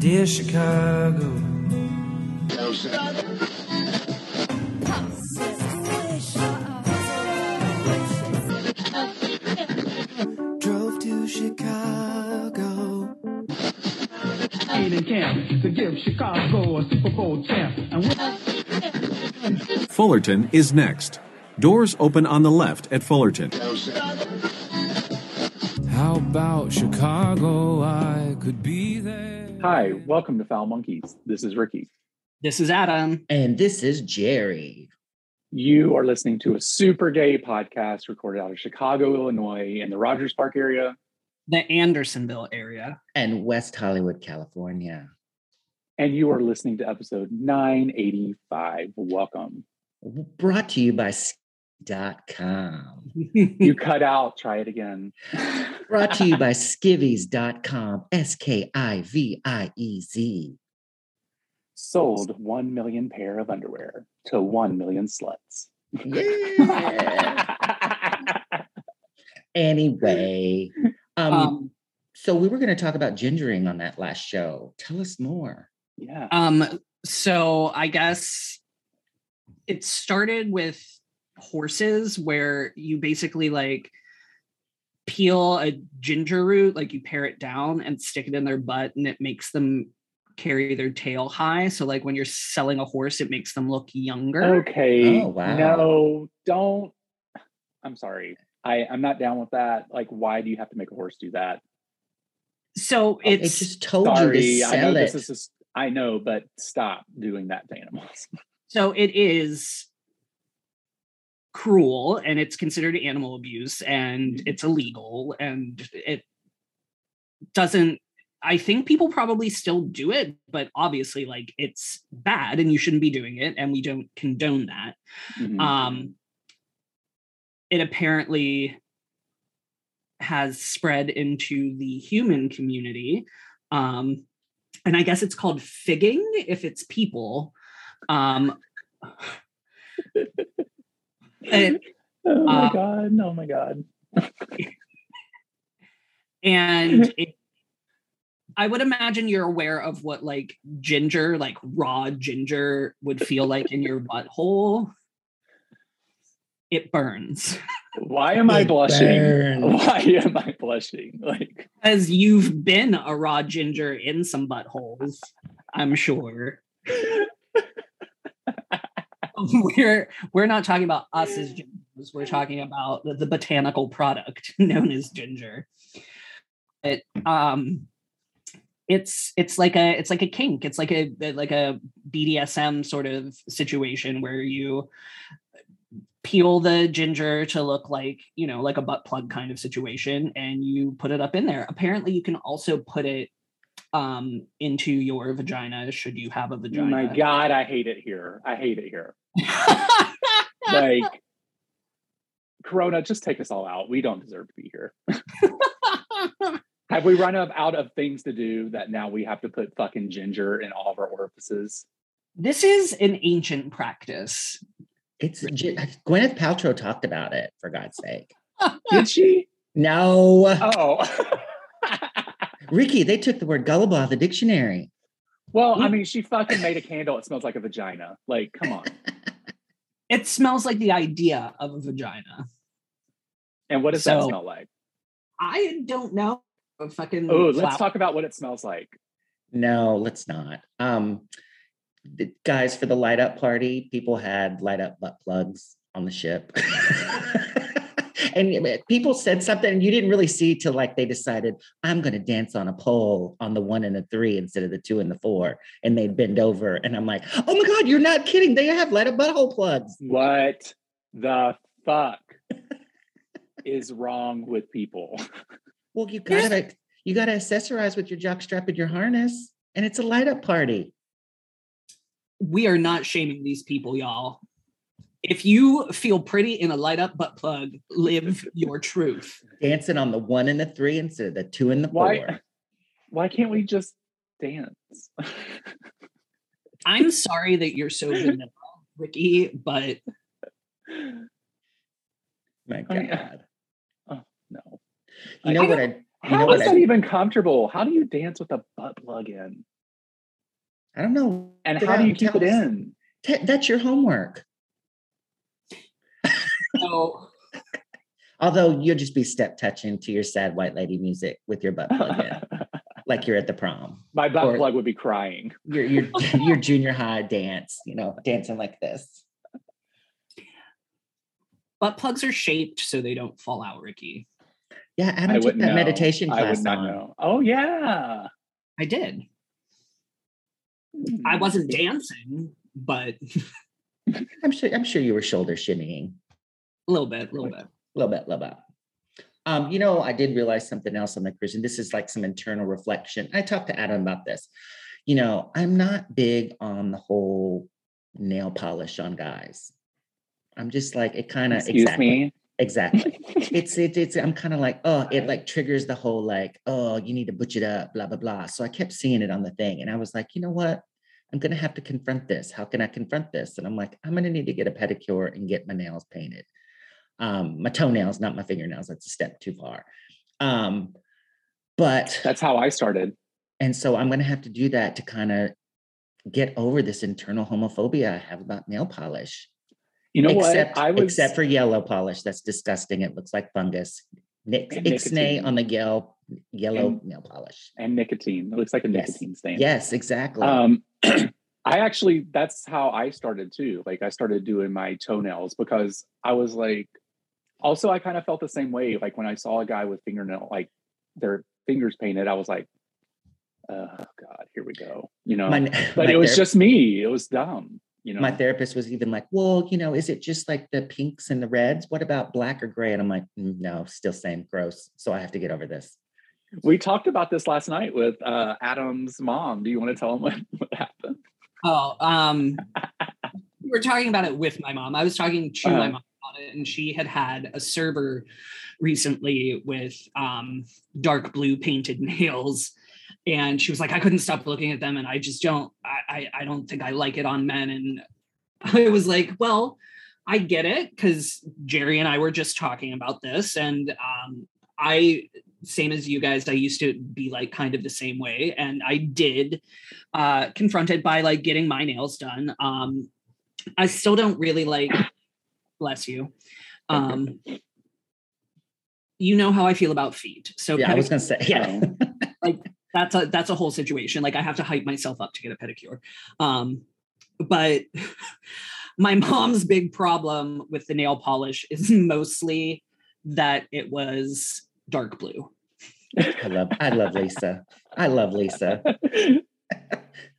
Dear Chicago. Drove to Chicago. camp to give Chicago a Super Bowl champ. Fullerton is next. Doors open on the left at Fullerton. How about Chicago? I could be there. Hi, welcome to Foul Monkeys. This is Ricky. This is Adam. And this is Jerry. You are listening to a super gay podcast recorded out of Chicago, Illinois, in the Rogers Park area. The Andersonville area. And West Hollywood, California. And you are listening to episode 985. Welcome. Brought to you by Sk.com. You cut out, try it again. Brought to you by Skivvies.com. S K I V I E Z. Sold 1 million pair of underwear to 1 million sluts. Yeah. anyway, um, um, so we were going to talk about gingering on that last show. Tell us more. yeah. um, so I guess it started with horses where you basically like peel a ginger root, like you pare it down and stick it in their butt, and it makes them carry their tail high. So like when you're selling a horse, it makes them look younger. Okay. Oh, wow. No, don't. I'm sorry. I, I'm not down with that. Like, why do you have to make a horse do that? So oh, It it's just told Sorry, you to I know sell this it. is just, I know, but stop doing that to animals. so it is cruel and it's considered animal abuse and it's illegal and it doesn't i think people probably still do it but obviously like it's bad and you shouldn't be doing it and we don't condone that. Mhm. um it apparently has spread into the human community um and i guess it's called figging if it's people. Um and, oh my uh, god! Oh my god! and it, i would imagine you're aware of what like ginger like raw ginger would feel like in your butthole it burns Why am I blushing? burns. Why am I blushing? Like, as you've been a raw ginger in some buttholes, I'm sure. we're we're not talking about us as gingers. We're talking about the, the botanical product known as ginger. It um it's it's like a it's like a kink. It's like a like a BDSM sort of situation where you peel the ginger to look like you know like a butt plug kind of situation and you put it up in there apparently you can also put it um into your vagina should you have a vagina my god! I hate it here. I hate it here. Like, Corona, just take us all out. We don't deserve to be here. Have we run up out of things to do that now we have to put fucking ginger in all of our orifices? this is an ancient practice It's gi- Gwyneth Paltrow talked about it, for God's sake. Did she? No. Oh. Ricky, they took the word gullible out of the dictionary. well, I mean, she fucking made a candle. It smells like a vagina. Like, come on. it smells like the idea of a vagina And what does that smell like? i don't know a fucking Oh, let's talk about what it smells like. No, let's not. Um, the- guys, for the light up party, people had light up butt plugs on the ship. and people said something and you didn't really see till like they decided, I'm going to dance on a pole on the one and the three instead of the two and the four. And they'd bend over. And I'm like, oh my God, you're not kidding. They have light up butthole plugs. What the fuck is wrong with people? Well, you gotta you gotta accessorize with your jock strap and your harness, and it's a light up party. we are not shaming these people y'all if you feel pretty in a light up butt plug live your truth Dancing on the one and the three instead of the two and the four. Why? Why can't we just dance? i'm sorry that you're so vanilla ricky but My oh, I mean, God. Oh, no. You know I what don't- I You know How what is I- that even comfortable? How do you dance with a butt plug in? I don't know. And Get how do you keep it in? Te- that's your homework. So Although you'll just be step touching to your sad white lady music with your butt plug in, like you're at the prom. My butt Or- plug would be crying. Your your your junior high dance, you know, dancing like this. butt plugs are shaped so they don't fall out, Ricky. Yeah, I Adam took that know. meditation I class would not on. know. Oh yeah. I did. I wasn't hmm. dancing, but I'm sure I'm sure you were shoulder shimmying. Little bit, a little bit. A little bit, a little bit. Um, you know, I did realize something else on the cruise, and this is like some internal reflection. I talked to Adam about this. You know, I'm not big on the whole nail polish on guys. I'm just like it kind of Excuse me. Exactly. it's it, it's I'm kind of like, oh, it like triggers the whole like, oh, you need to butch it up, blah, blah, blah. So I kept seeing it on the thing. And I was like, you know what? I'm gonna have to confront this. How can I confront this? And I'm like, I'm gonna need to get a pedicure and get my nails painted. Um, my toenails, not my fingernails. That's a step too far. Um, but That's how I started. and so I'm gonna have to do that to kind of get over this internal homophobia I have about nail polish You know except, what? I was except for yellow polish. That's disgusting. It looks like fungus. And ixnay on the yellow yellow And- nail polish. and nicotine. It looks like a Yes. nicotine stain. Yes, exactly. Um, I actually, that's how I started too. Like, I started doing my toenails because I was like, also, I kind of felt the same way. Like, when I saw a guy with fingernail, like their fingers painted, I was like, oh, God, here we go. You know, my, but my it was thera- just me. It was dumb. You know, my therapist was even like, well, you know, is it just like the pinks and the reds? What about black or gray? And I'm like, "Mm, no, still same, gross. So I have to get over this. we talked about this last night with uh, Adam's mom. Do you want to tell him what, what happened? Oh, um, we were talking about it with my mom. I was talking to my Uh-huh. mom about it, and she had had a server recently with um, dark blue painted nails, and she was like, I couldn't stop looking at them, and I just don't, I, I, I don't think I like it on men. And I was like, well, I get it because Jerry and I were just talking about this, and um, I same as you guys i used to be like kind of the same way. And i did uh confronted by like getting my nails done. Um i still don't really like bless you um you know how i feel about feet so Yeah, I was gonna say, yeah. Like that's a that's a whole situation like i have to hype myself up to get a pedicure um but my mom's big problem with the nail polish is mostly that it was dark blue I love I love Lisa. I love Lisa.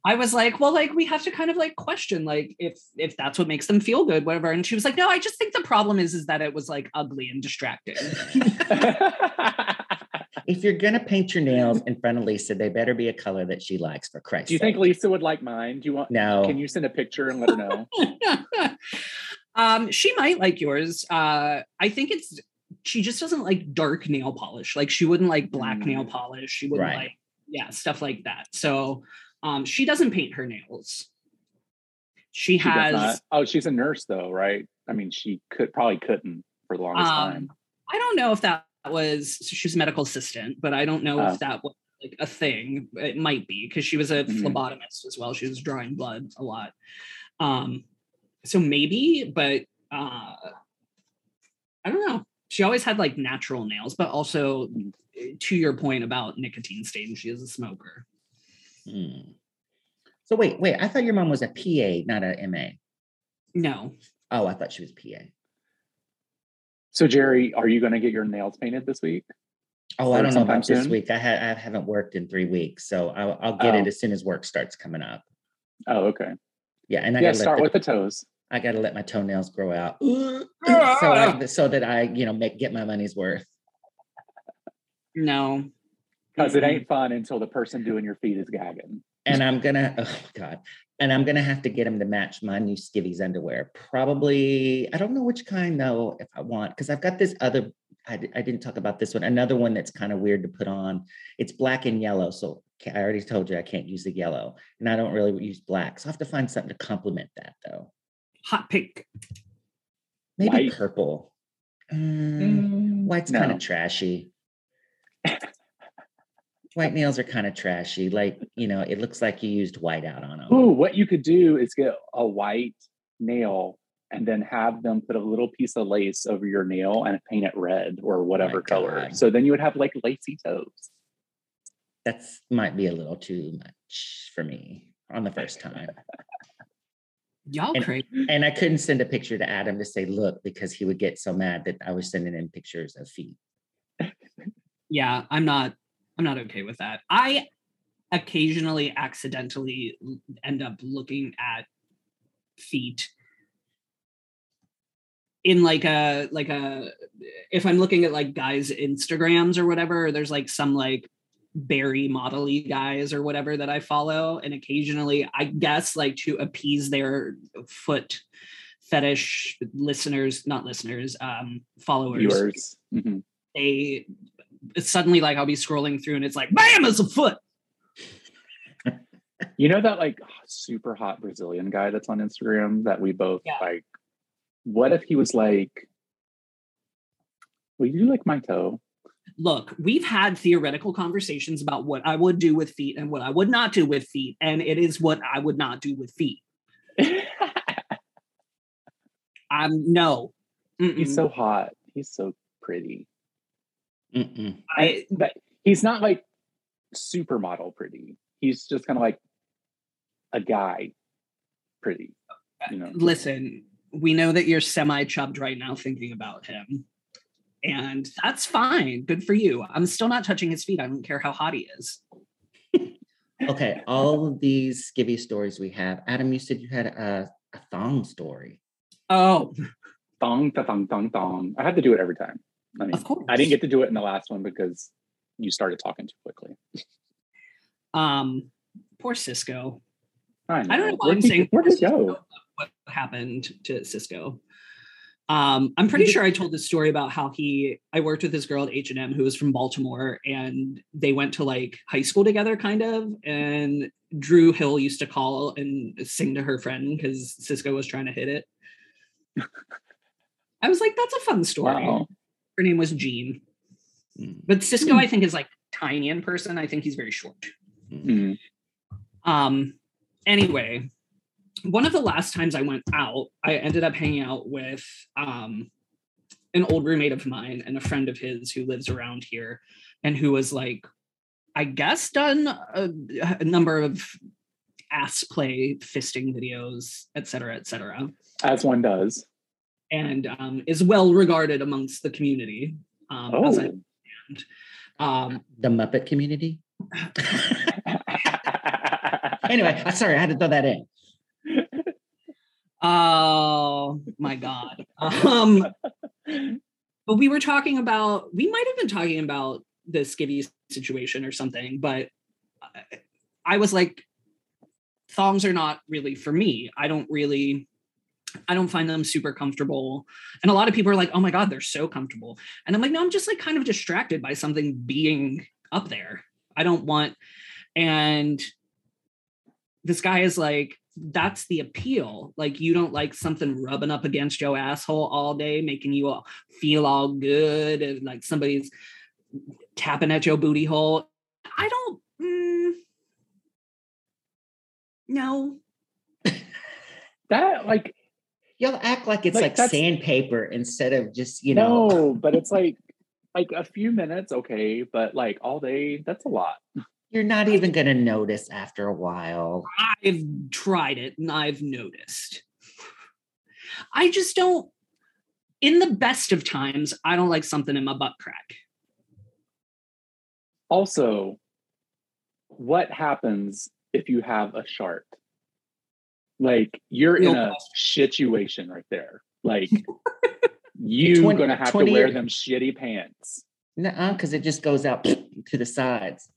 I was like, well, like we have to kind of like question, like if if that's what makes them feel good, whatever. And she was like, no, I just think the problem is is that it was like ugly and distracting. If you're gonna paint your nails in front of Lisa, they better be a color that she likes for Christ's Do you think. Lisa would like mine? Do you want? No. Can you send a picture and let her know? um, she might like yours. Uh, I think it's she just doesn't like dark nail polish. Like she wouldn't like black nail Mm. polish. She wouldn't Right. like yeah stuff like that. So um, she doesn't paint her nails. She, She has. Oh, she's a nurse though, right? I mean, she could probably couldn't for the longest time. Um, I don't know if that was she was a medical assistant, but I don't know Oh. if that was like a thing. It might be because she was a Mhm. phlebotomist as well. She was drawing blood a lot. Um, so maybe, but uh, I don't know. She always had like natural nails, but also Mhm. eh, to your point about nicotine stain, she is a smoker. Hmm. So wait, wait. I thought your mom was a PA, not a MA. No, Oh, I thought she was PA. So, Jerry, are you going to get your nails painted this week? Oh, I don't know sometime about this week. I, ha- I haven't worked in three weeks, so I'll, I'll get Oh. it as soon as work starts coming up. Oh, okay. Yeah, and I Yeah, gotta start let with the, the toes. I gotta let my toenails grow out, so I, so that I you know make get my money's worth. no. Because it ain't fun until the person doing your feet is gagging. And I'm gonna oh god, and I'm gonna have to get him to match my new skivvies underwear. Probably I don't know which kind though. If I want, because I've got this other. I, I didn't talk about this one. Another one that's kind of weird to put on. It's black and yellow. So I already told you I can't use the yellow, and I don't really use black. So I have to find something to complement that though. Hot pink. Maybe White. purple. Mm, white's kind of trashy. White nails are kind of trashy. Like, you know, it looks like you used white out on them. Ooh, what you could do is get a white nail and then have them put a little piece of lace over your nail and paint it red or oh whatever color. God. So then you would have like lacy toes. That's might be a little too much for me on the first time. Y'all And- crazy. And I couldn't send a picture to Adam to say, look, because he would get so mad that I was sending him pictures of feet. Yeah, I'm not. I'm not okay with that. I occasionally accidentally end up looking at feet in like a like a if i'm looking at like guys instagrams or whatever there's like some like berry modelly guys or whatever that i follow and occasionally i guess like to appease their foot fetish listeners not listeners um followers Viewers. Mhm. they it's suddenly like i'll be scrolling through and it's like bam it's a foot You know that like super hot Brazilian guy that's on Instagram that we both Yeah. like. What if he was like, Will you like my toe? look, we've had theoretical conversations about what I would do with feet and what I would not do with feet, and it is what I would not do with feet. I'm no, He's Mm-mm. so hot. He's so pretty. Mm-mm. I, But he's not like supermodel pretty. He's just kind of like a guy pretty. You know. listen. We know that you're semi chubbed right now thinking about him, and that's fine. Good for you. I'm still not touching his feet. I don't care how hot he is. Okay, all of these skivvy stories we have. Adam, you said you had a, a thong story. Oh, Thong, thong, thong, thong. I had to do it every time. I mean, of course. I didn't get to do it in the last one because you started talking too quickly. Um, poor Sisqó. I, I don't know why I'm saying Where'd he go? what happened to Sisqó. Um, I'm pretty sure I told this story about how he I worked with this girl at H&M who was from Baltimore and they went to like high school together kind of and Dru Hill used to call and sing to her friend because Sisqó was trying to hit it. I was like, that's a fun story. Wow. Her name was Jean. Mm, But Sisqó, I think, is like tiny in person. I think he's very short. mm. Mm. Um, anyway, one of the last times I went out, I ended up hanging out with um an old roommate of mine and a friend of his who lives around here and who was like, I guess done a, a number of ass play fisting videos, et cetera, et cetera, As one does. And um, is well regarded amongst the community. Um, Oh. as I, um, The Muppet community. Anyway, sorry, I had to throw that in. Oh my god. Um but we were talking about we might have been talking about the skivvy situation or something, but I- I was like thongs are not really for me. I don't really I don't find them super comfortable. And a lot of people are like, "Oh my god, they're so comfortable." And I'm like, "No, I'm just like kind of distracted by something being up there. I don't want and this guy is like that's the appeal like you don't like something rubbing up against your asshole all day making you all feel all good and like somebody's tapping at your booty hole i don't mm, no that like Y'all act like it's Like, like, sandpaper instead of just, you know. no, but it's like like a few minutes, okay, but like all day, that's a lot. You're not even going to notice after a while. i've tried it and i've noticed i just don't in the best of times i don't like something in my butt crack Also, what happens if you have a shark? Like you're in No a situation right there. Like you 20 gonna have to wear them shitty pants. Nuh-uh, because it just goes out to the sides.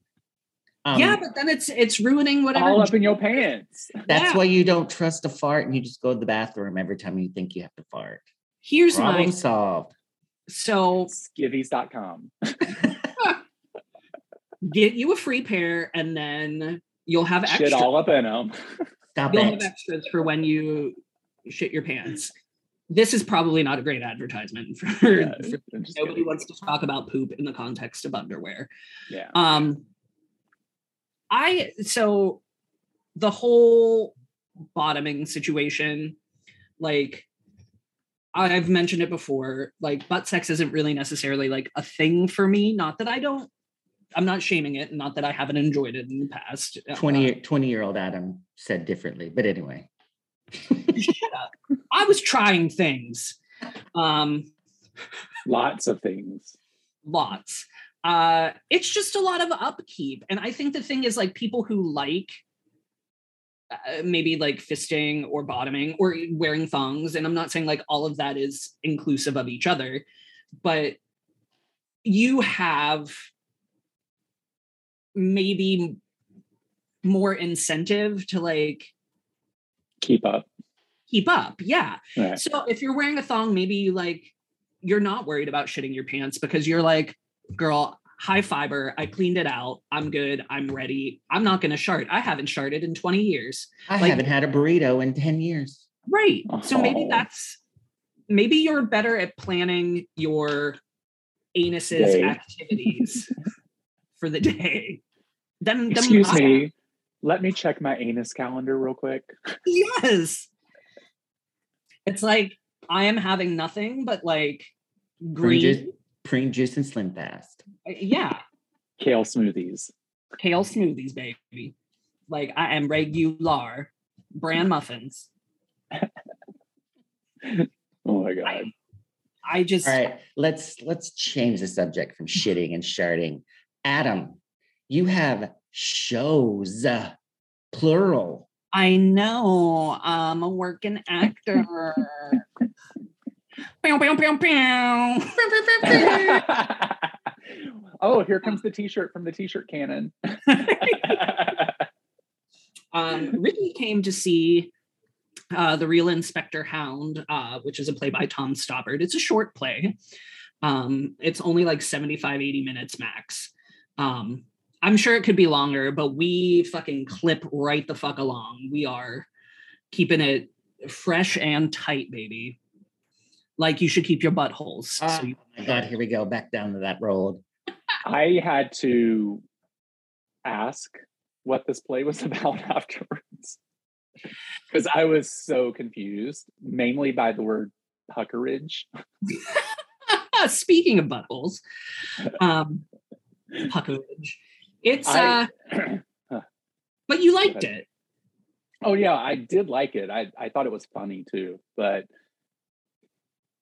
Um, yeah but then it's it's ruining whatever all up in your pants. That's yeah. why you don't trust a fart and you just go to the bathroom every time you think you have to fart. here's Problem my solved. so Skivvies.com. get you a free pair and then you'll have Shit all up in them. Stop you'll have extras for when you shit your pants this is probably not a great advertisement for, Yeah, for nobody kidding. wants to talk about poop in the context of underwear Yeah. um I so the whole bottoming situation, like I've mentioned it before, like butt sex isn't really necessarily like a thing for me. Not that I don't, I'm not shaming it, not that I haven't enjoyed it in the past. Uh, 20, 20 year old Adam said differently, but anyway. shut up. I was trying things. Um, Lots of things. lots. Uh, it's just a lot of upkeep. And I think the thing is like people who like uh, maybe like fisting or bottoming or wearing thongs, and I'm not saying like all of that is inclusive of each other, but you have maybe more incentive to like Keep up. keep up. Yeah. Right. So if you're wearing a thong, maybe you like you're not worried about shitting your pants because you're like, girl, high fiber. I cleaned it out. I'm good. I'm ready. I'm not gonna shart. I haven't sharted in 20 years. I Like- haven't had a burrito in 10 years. Right. So maybe Oh. that's maybe you're better at planning your anus's Day. activities for the day. Then, then Excuse I- me. Let me check my anus calendar real quick. Yes. It's like I am having nothing but like Prune green. juice, prune juice and slim fast. Uh, yeah. Kale smoothies. kale smoothies, baby. Like I am regular bran muffins. Oh my god. I just All right, let's let's change the subject from shitting and sharding. Adam, you have shows, plural. I know I'm a working actor. Oh, here comes the t-shirt from the t-shirt cannon. um, Ricky came to see uh, the Real Inspector Hound, uh, which is a play by Tom Stoppard. It's a short play. Um, it's only like 75, 80 minutes max. Um, I'm sure it could be longer, but we fucking clip right the fuck along. We are keeping it fresh and tight, baby. Like you should keep your buttholes. Ah, so you- oh my God, here we go back down to that road. I had to ask what this play was about afterwards because I was so confused, mainly by the word puckeridge. Speaking of buttholes, um, puckeridge. It's uh, but you liked it. oh yeah, I did like it. I, I thought it was funny too, but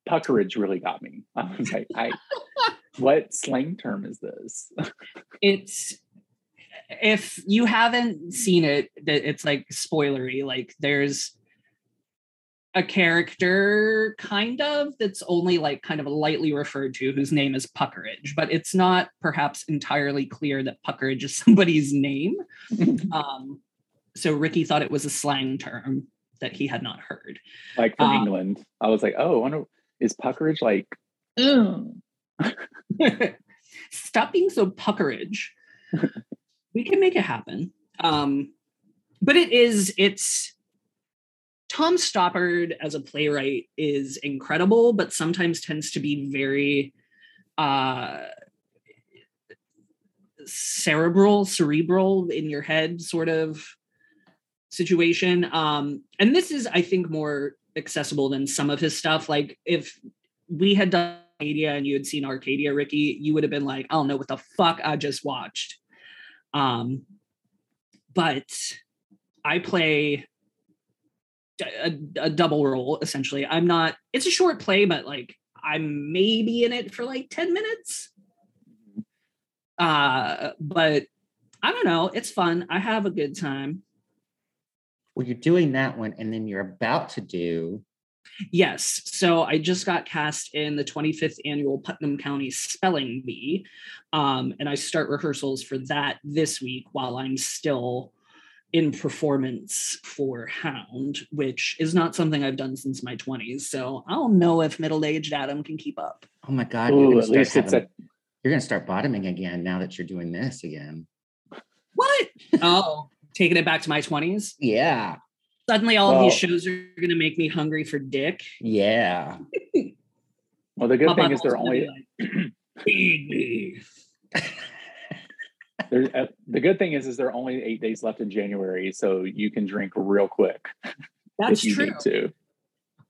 puckeridge really got me. I was like, I what slang term is this? it's if you haven't seen it that it's like spoilery like there's a character kind of that's only like kind of lightly referred to whose name is puckeridge but it's not perhaps entirely clear that puckeridge is somebody's name um so ricky thought it was a slang term that he had not heard like from Um, England. I was like, oh, I wonder is puckeridge like Stop being so puckeridge. we can make it happen. Um, but it is, it's Tom Stoppard as a playwright is incredible, but sometimes tends to be very uh cerebral, cerebral in your head sort of situation. Um, and this is, I think, more accessible than some of his stuff. Like if we had done Arcadia and you had seen Arcadia, Ricky, you would have been like, I don't know what the fuck I just watched. Um, but I play a, a double role essentially. I'm not, it's a short play, but like I'm maybe in it for like 10 minutes. Uh, but I don't know. It's fun. I have a good time. Well, you're doing that one, and then you're about to do. Yes. So I just got cast in the 25th annual Putnam County Spelling Bee. Um, and I start rehearsals for that this week while I'm still in performance for Hound, which is not something I've done since my 20s. So I don't know if middle aged Adam can keep up. Oh my God, you're Ooh, gonna at start least it's a you're gonna start bottoming again now that you're doing this again. What? oh, taking it back to my 20s. Yeah, Suddenly, all of these shows are going to make me hungry for dick. yeah. well the good My thing is they're only like, feed me. There's, uh, the good thing is, is there are only eight days left in January, so you can drink real quick That's if you true. need to.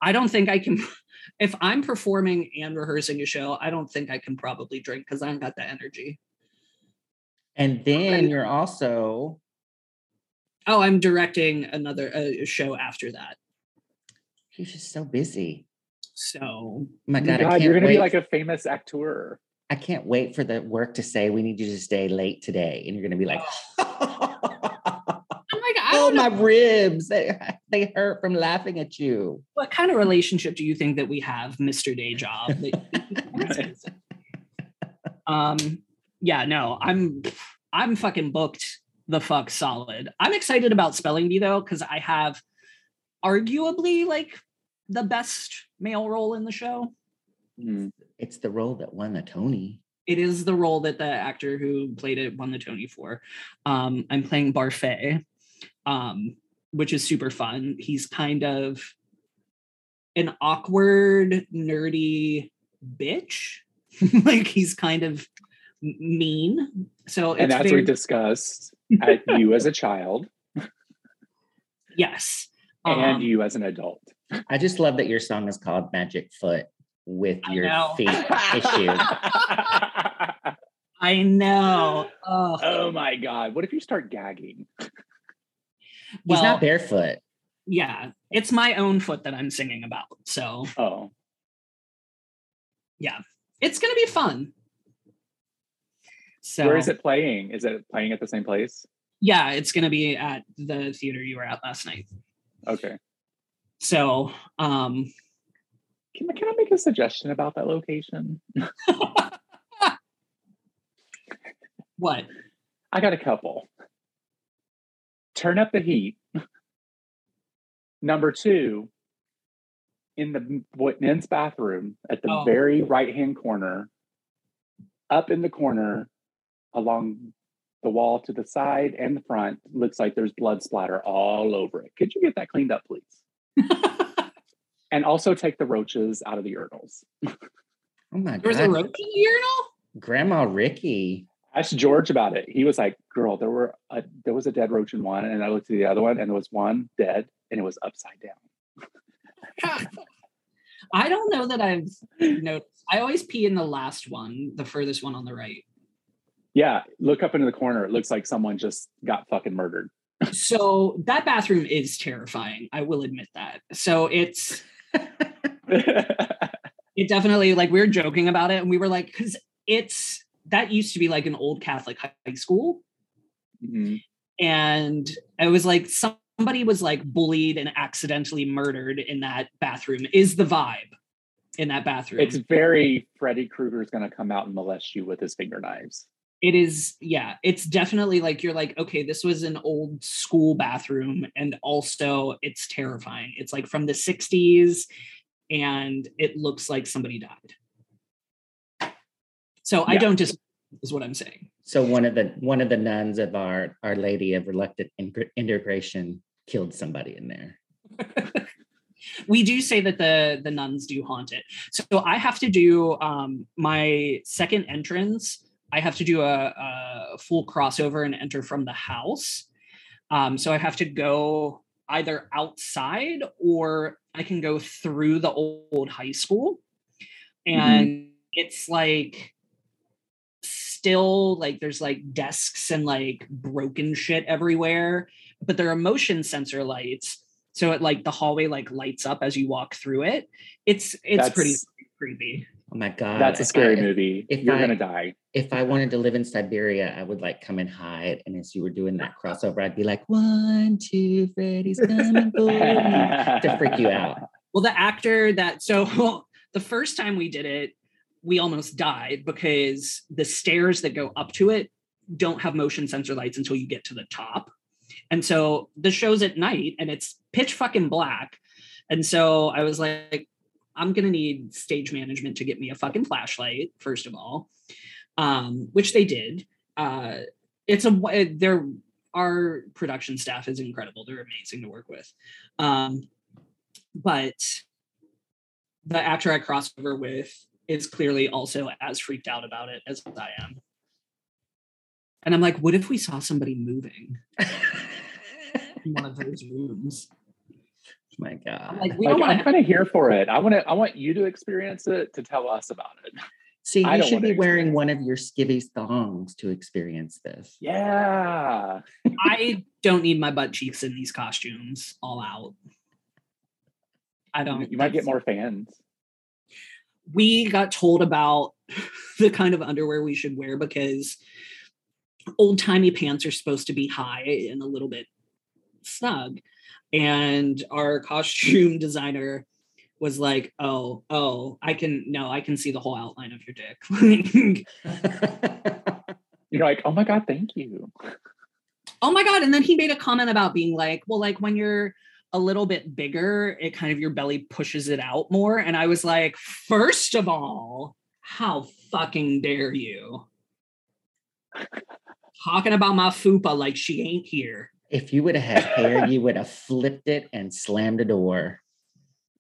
I don't think I can. If I'm performing and rehearsing a show, I don't think I can probably drink because I don't got the energy. And then you're also Oh, I'm directing another uh, show after that. you're just so busy. So Oh my God, God, I can't you're gonna wait. be like a famous actor. I can't wait for the work to say we need you to stay late today, and you're gonna be like, I'm like, I oh don't know. my ribs, they they hurt from laughing at you. what kind of relationship do you think that we have, Mr. Day Job? um, yeah, no, I'm I'm fucking booked the fuck solid. I'm excited about Spelling Bee though, because I have arguably like the best male role in the show. Mhm. It's the role that won the Tony. It is the role that the actor who played it won the Tony for. Um, I'm playing Barfée, um, which is super fun. He's kind of an awkward, nerdy bitch. like he's kind of mean. So And it's that's what very, we discussed at you as a child yes. and Um, you as an adult. I just love that your song is called Magic Foot with I your know. feet issue. I know. Oh, oh my god! What if you start gagging? He's not barefoot. yeah, it's my own foot that I'm singing about. So Oh, Yeah. it's gonna be fun. So where is it playing? Is it playing at the same place? yeah, it's gonna be at the theater you were at last night. Okay. So um Can, I- can I make a suggestion about that location? what? I got a couple. Turn up the heat. Number two, in the men's bathroom at the Oh. very right hand corner, up in the corner along the wall to the side and the front, looks like there's blood splatter all over it. Could you get that cleaned up, please? And also take the roaches out of the urinals. Oh my god. there was a roach in the urinal? Grandma Ricky. asked George about it. He was like, "Girl, there were a, there was a dead roach in one, and I looked at the other one, and there was one dead, and it was upside down." I don't know that I've noticed. I always pee in the last one, the furthest one on the right. Yeah, look up into the corner. It looks like someone just got fucking murdered. So that bathroom is terrifying. I will admit that. So it's it definitely like we were joking about it and we were like because it's that used to be like an old catholic high school Mhm. and it was like somebody was like bullied and accidentally murdered in that bathroom is the vibe in that bathroom It's very Freddy Krueger's going to come out and molest you with his finger knives. It is yeah it's definitely like you're like okay this was an old school bathroom and also it's terrifying. It's like from the 60s and it looks like somebody died. So i don't just is what i'm saying. So one of the one of the nuns of our Our Lady of Reluctant Integration killed somebody in there. we do say that the the nuns do haunt it. So i have to do um my second entrance i have to do a, a full crossover and enter from the house. Um so i have to go either outside or i can go through the old high school. And it's like still like there's like desks and like broken shit everywhere but there are motion sensor lights. So it like the hallway like lights up as you walk through it. It's it's That's- pretty creepy Oh my god. That's a scary I, movie. if You're I- going to die. If I wanted to live in Siberia, I would like come and hide. And as you were doing that crossover, I'd be like, one, two, Freddy's coming for you. To freak you out. well the actor that so the first time we did it we almost died because the stairs that go up to it don't have motion sensor lights until you get to the top and so the show's at night and it's pitch fucking black and so i was like i'm gonna need stage management to get me a fucking flashlight first of all um which they did uh it's a their our production staff is incredible they're amazing to work with um but the actor I crossed over with is clearly also as freaked out about it as I am. And I'm like, what if we saw somebody moving in one of those rooms? My God. I'm like, we Like, don't want I'm to. kind of here for it. I want to. I want you to experience it to tell us about it. See, I you should be wearing experience one of your skivvies thongs to experience this. Yeah. I don't need my butt cheeks in these costumes all out. I don't. You might get more fans. we got told about the kind of underwear we should wear because old timey pants are supposed to be high and a little bit snug. And our costume designer was like, oh, oh, I can, no, I can see the whole outline of your dick. You're like, oh my god, thank you. oh my God. And then he made a comment about being like, well, like when you're a little bit bigger, it kind of your belly pushes it out more. And I was like, first of all, how fucking dare you? Talking about my fupa like she ain't here. If you would have had hair, you would have flipped it and slammed a door.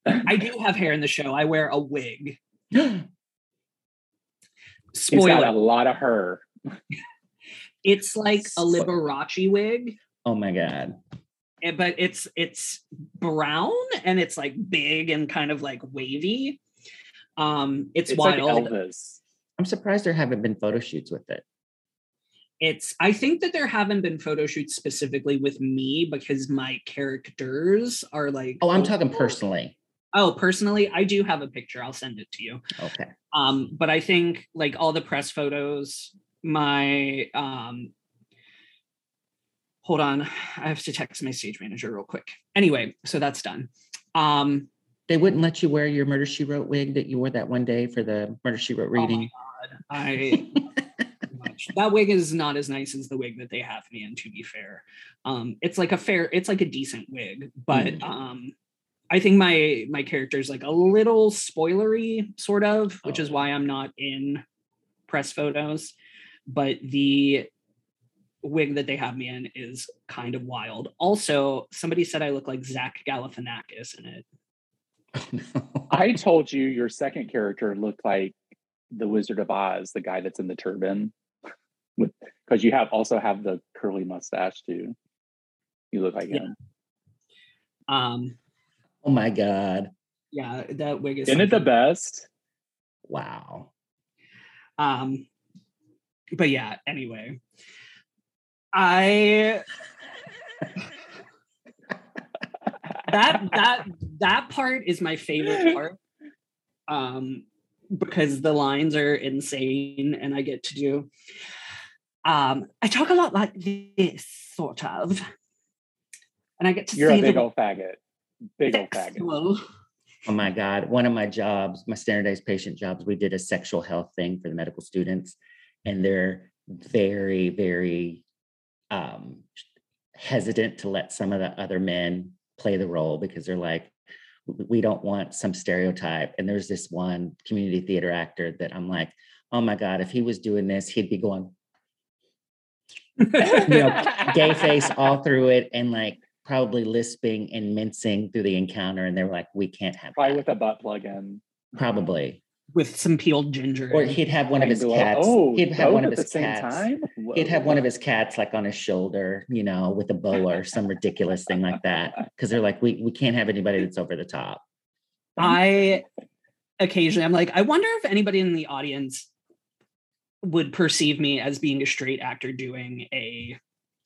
I do have hair in the show. I wear a wig. He's Spoiler. got a lot of her. It's like a Liberace wig, oh my God. eh, but it's it's brown and it's like big and kind of like wavy. Um, it's, It's like wild. Elvis. I'm surprised there haven't been photo shoots with it. It's i think that there haven't been photo shoots specifically with me because my characters are like Oh, I'm talking personally. oh personally i do have a picture i'll send it to you Okay. um but i think like all the press photos my um hold on i have to text my stage manager real quick anyway so that's done um They wouldn't let you wear your Murder She Wrote wig that you wore that one day for the Murder She Wrote oh my reading. God, i. That wig is not as nice as the wig that they have me in, to be fair. Um, it's like a fair, it's like a decent wig, but Mm. um, I think my my character is like a little spoilery, sort of, which is Oh. why I'm not in press photos. But the wig that they have me in is kind of wild. Also, somebody said I look like Zach Galifianakis in it. Oh, no. I told you your second character looked like the Wizard of Oz, the guy that's in the turban, with because you have also have the curly mustache too. You look like Yeah. him. Um, oh my God. yeah, that wig is. Isn't it the best? Wow. Um, but yeah, anyway, I that that that part is my favorite part. Um, because the lines are insane and I get to do um I talk a lot like this, sort of. And I get to You're say a big old faggot. Big old faggot. Oh my God. One of my jobs, my standardized patient jobs, we did a sexual health thing for the medical students, and they're very, very um, hesitant to let some of the other men play the role because they're like, we don't want some stereotype. And there's this one community theater actor that I'm like, oh my God, if he was doing this, he'd be going, you know, gay face all through it and like probably lisping and mincing through the encounter. And they were like, we can't have Probably that. with a butt plug in. probably. with some peeled ginger. Or he'd have one of his cats. Oh, he'd have one of his cats. time. He'd have one of his cats like on his shoulder, you know, with a boa or some ridiculous thing like that. Because they're like, we we can't have anybody that's over the top. I occasionally I'm like, I wonder if anybody in the audience would perceive me as being a straight actor doing a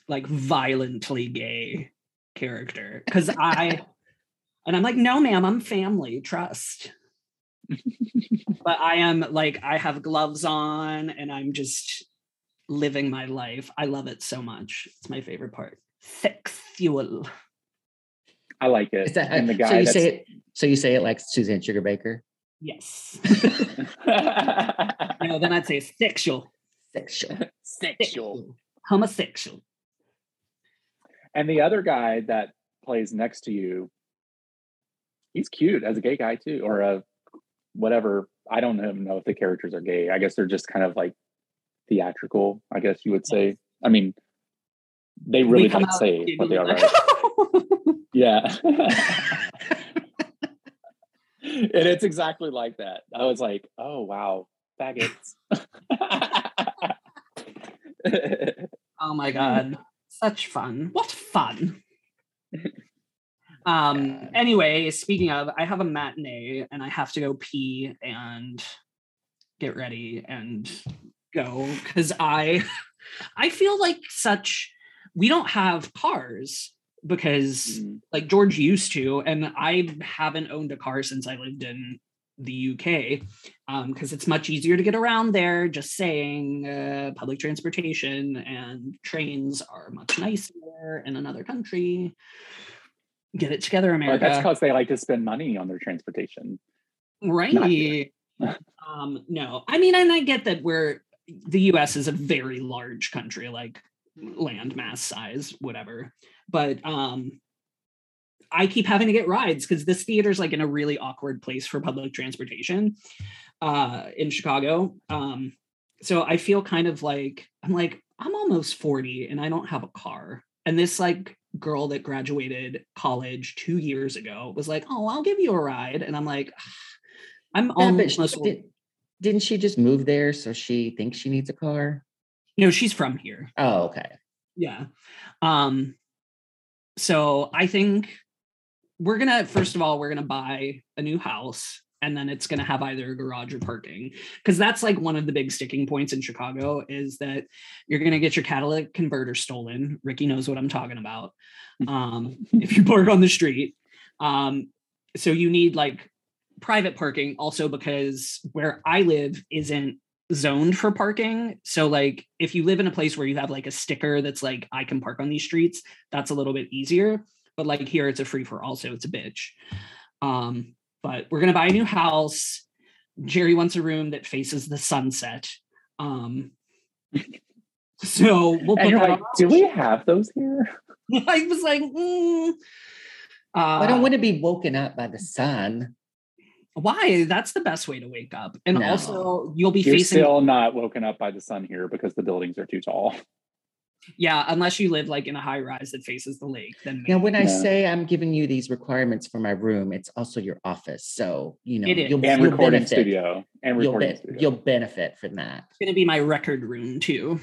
like violently gay character. Cause I and I'm like, no, ma'am, I'm family, trust. but I am like, I have gloves on and I'm just living my life. I love it so much. It's my favorite part. Sexual. I like it. that and the guy so guy you say it so you say it like Suzanne Sugarbaker? Yes. know, then I'd say sexual. Sexual. sexual. Homosexual. And the other guy that plays next to you, he's cute as a gay guy too, or a whatever. I don't even know if the characters are gay. I guess they're just kind of like theatrical. I guess you would say. I mean, they really don't say what they are. Right? Yeah. and it's exactly like that. I was like, oh wow, faggots. Oh my god. Such fun. What fun. Um anyway, speaking of, I have a matinee and I have to go pee and get ready and go cuz I I feel like such we don't have cars because Mm. like George used to, and I haven't owned a car since I lived in the UK because it's much easier to get around there. Just saying, uh, public transportation and trains are much nicer in another country. Get it together, America. that's because they like to spend money on their transportation. right. um, no, I mean, and I get that we're the US is a very large country, like land mass size, whatever. But um I keep having to get rides because this theater is like in a really awkward place for public transportation uh in Chicago. Um so I feel kind of like I'm like I'm almost 40 and I don't have a car. And this like girl that graduated college 2 years ago was like, "Oh, I'll give you a ride." And I'm like, I'm Yeah, almost did, didn't she just move there so she thinks she needs a car? know, she's from here. Oh, okay. Yeah. Um so I think we're to first of all we're to buy a new house and then it's going to have either a garage or parking because that's like one of the big sticking points in Chicago is that you're going to get your catalytic converter stolen. Ricky knows what I'm talking about. Um if you park on the street. Um so you need like private parking also because where I live isn't zoned for parking. So like if you live in a place where you have like a sticker that's like I can park on these streets, that's a little bit easier. But like here it's a free for all, so it's a bitch. Um, but we're gonna buy a new house. Jerry wants a room that faces the sunset. Um so we'll And put you're that like, do we have those here? I was like, mm. I don't Uh, want to be woken up by the sun. Why? That's the best way to wake up. And No. also you'll be You're facing still not woken up by the sun here because the buildings are too tall. yeah, unless you live like in a high rise that faces the lake, then Now, maybe. when I Yeah. say I'm giving you these requirements for my room, it's also your office. So, you know, It is. you'll, And you'll recording benefit. studio. And You'll, be- studio. you'll benefit from that. It's gonna be my record room too.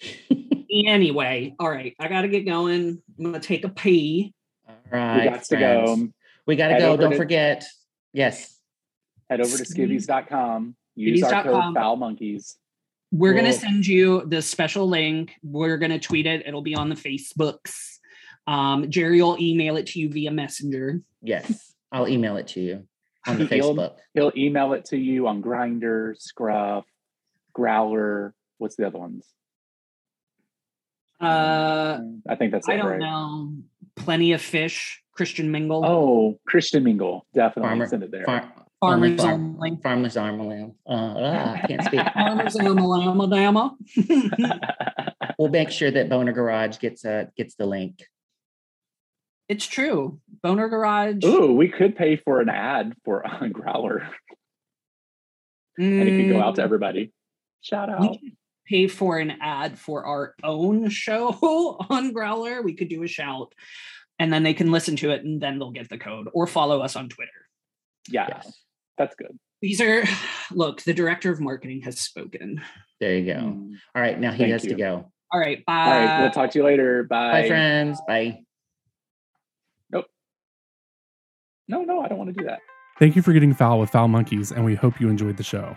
anyway, all right, I gotta get going. I'm gonna take a pee. All we right. got to go. We got to Head go. Don't to- forget. Yes. Head over to skivvies.com. Use our code Foul Monkeys. We're gonna send you the special link. We're gonna tweet it. It'll be on the Facebooks. Um, Jerry will email it to you via Messenger. Yes. I'll email it to you on the He'll- Facebook. He'll email it to you on Grindr, Scruff, Growler. What's the other ones? Uh, I think that's it, I don't right? know. Plenty of fish. Christian Mingle. Oh, Christian Mingle. Definitely Farmer, send it there. far, Farmers farm- only. Farmers Armalam. Uh, ah, I can't speak. Farmers Alabama. we'll make sure that Boner Garage gets uh, gets the link. it's true. Boner Garage. Ooh, we could pay for an ad for on Growler, and it could go out to Mm, everybody. Shout we out. could pay for an ad for our own show on Growler. We could do a shout, and then they can listen to it, and then they'll get the code or follow us on Twitter. Yeah, Yes. that's good. These are look. The director of marketing has spoken. There you go. Mm. All right, now he Thank has to go. All right. Bye. All right, we'll talk to you later. Bye. Bye, friends. Bye. Nope. No, no, I don't want to do that. Thank you for getting foul with Foul Monkeys, and we hope you enjoyed the show.